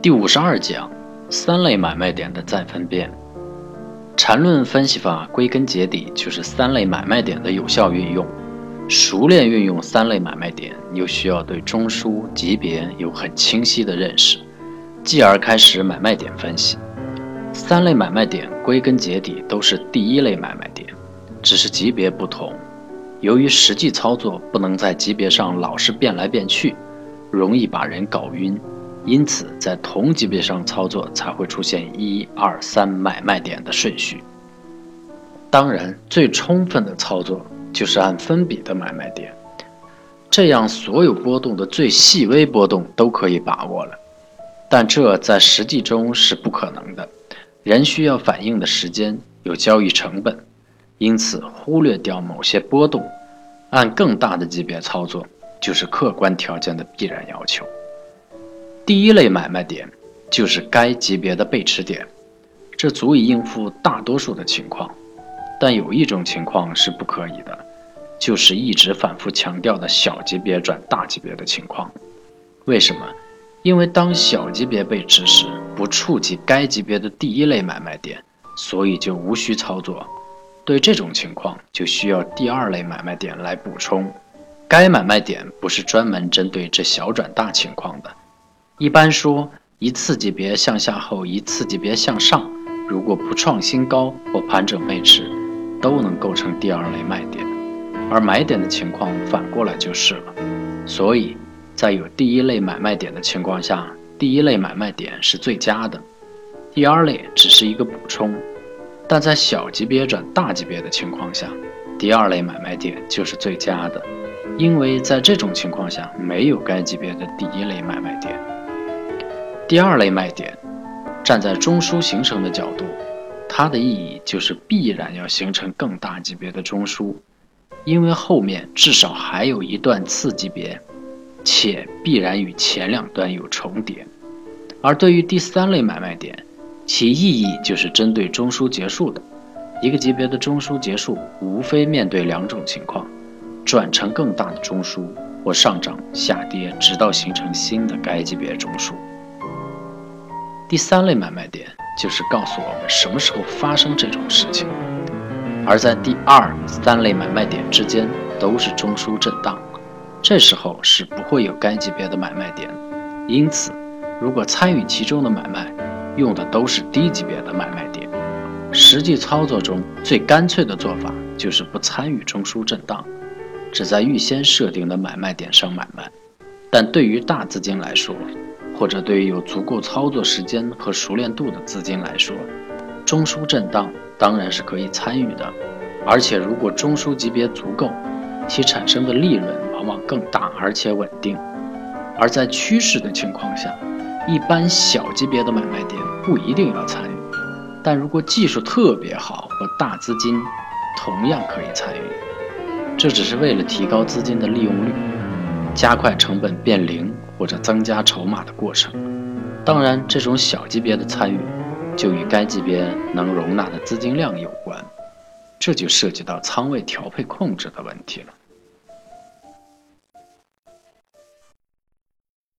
第五十二讲，三类买卖点的再分辨。缠论分析法归根结底就是三类买卖点的有效运用。熟练运用三类买卖点，又需要对中枢级别有很清晰的认识，继而开始买卖点分析。三类买卖点归根结底都是第一类买卖点，只是级别不同。由于实际操作不能在级别上老是变来变去，容易把人搞晕，因此在同级别上操作才会出现一二三买卖点的顺序。当然，最充分的操作。就是按分比的买卖点，这样所有波动的最细微波动都可以把握了。但这在实际中是不可能的，人需要反应的时间有交易成本，因此忽略掉某些波动，按更大的级别操作，就是客观条件的必然要求。第一类买卖点就是该级别的背驰点，这足以应付大多数的情况。但有一种情况是不可以的，就是一直反复强调的小级别转大级别的情况。为什么？因为当小级别背驰时不触及该级别的第一类买卖点，所以就无需操作。对这种情况，就需要第二类买卖点来补充。该买卖点不是专门针对这小转大情况的。一般说，一次级别向下后一次级别向上，如果不创新高或盘整背驰。都能构成第二类卖点，而买点的情况反过来就是了。所以，在有第一类买卖点的情况下，第一类买卖点是最佳的，第二类只是一个补充。但在小级别转大级别的情况下，第二类买卖点就是最佳的，因为在这种情况下没有该级别的第一类买卖点。第二类卖点，站在中枢形成的角度。它的意义就是必然要形成更大级别的中枢，因为后面至少还有一段次级别，且必然与前两段有重叠。而对于第三类买卖点，其意义就是针对中枢结束的一个级别的中枢结束，无非面对两种情况：转成更大的中枢，或上涨、下跌，直到形成新的该级别中枢。第三类买卖点。就是告诉我们什么时候发生这种事情，而在第二、三类买卖点之间都是中枢震荡，这时候是不会有该级别的买卖点。因此，如果参与其中的买卖，用的都是低级别的买卖点。实际操作中最干脆的做法就是不参与中枢震荡，只在预先设定的买卖点上买卖。但对于大资金来说，或者对于有足够操作时间和熟练度的资金来说，中枢震荡当然是可以参与的，而且如果中枢级别足够，其产生的利润往往更大而且稳定。而在趋势的情况下，一般小级别的买卖点不一定要参与，但如果技术特别好和大资金，同样可以参与。这只是为了提高资金的利用率，加快成本变零。或者增加筹码的过程，当然，这种小级别的参与就与该级别能容纳的资金量有关，这就涉及到仓位调配控制的问题了。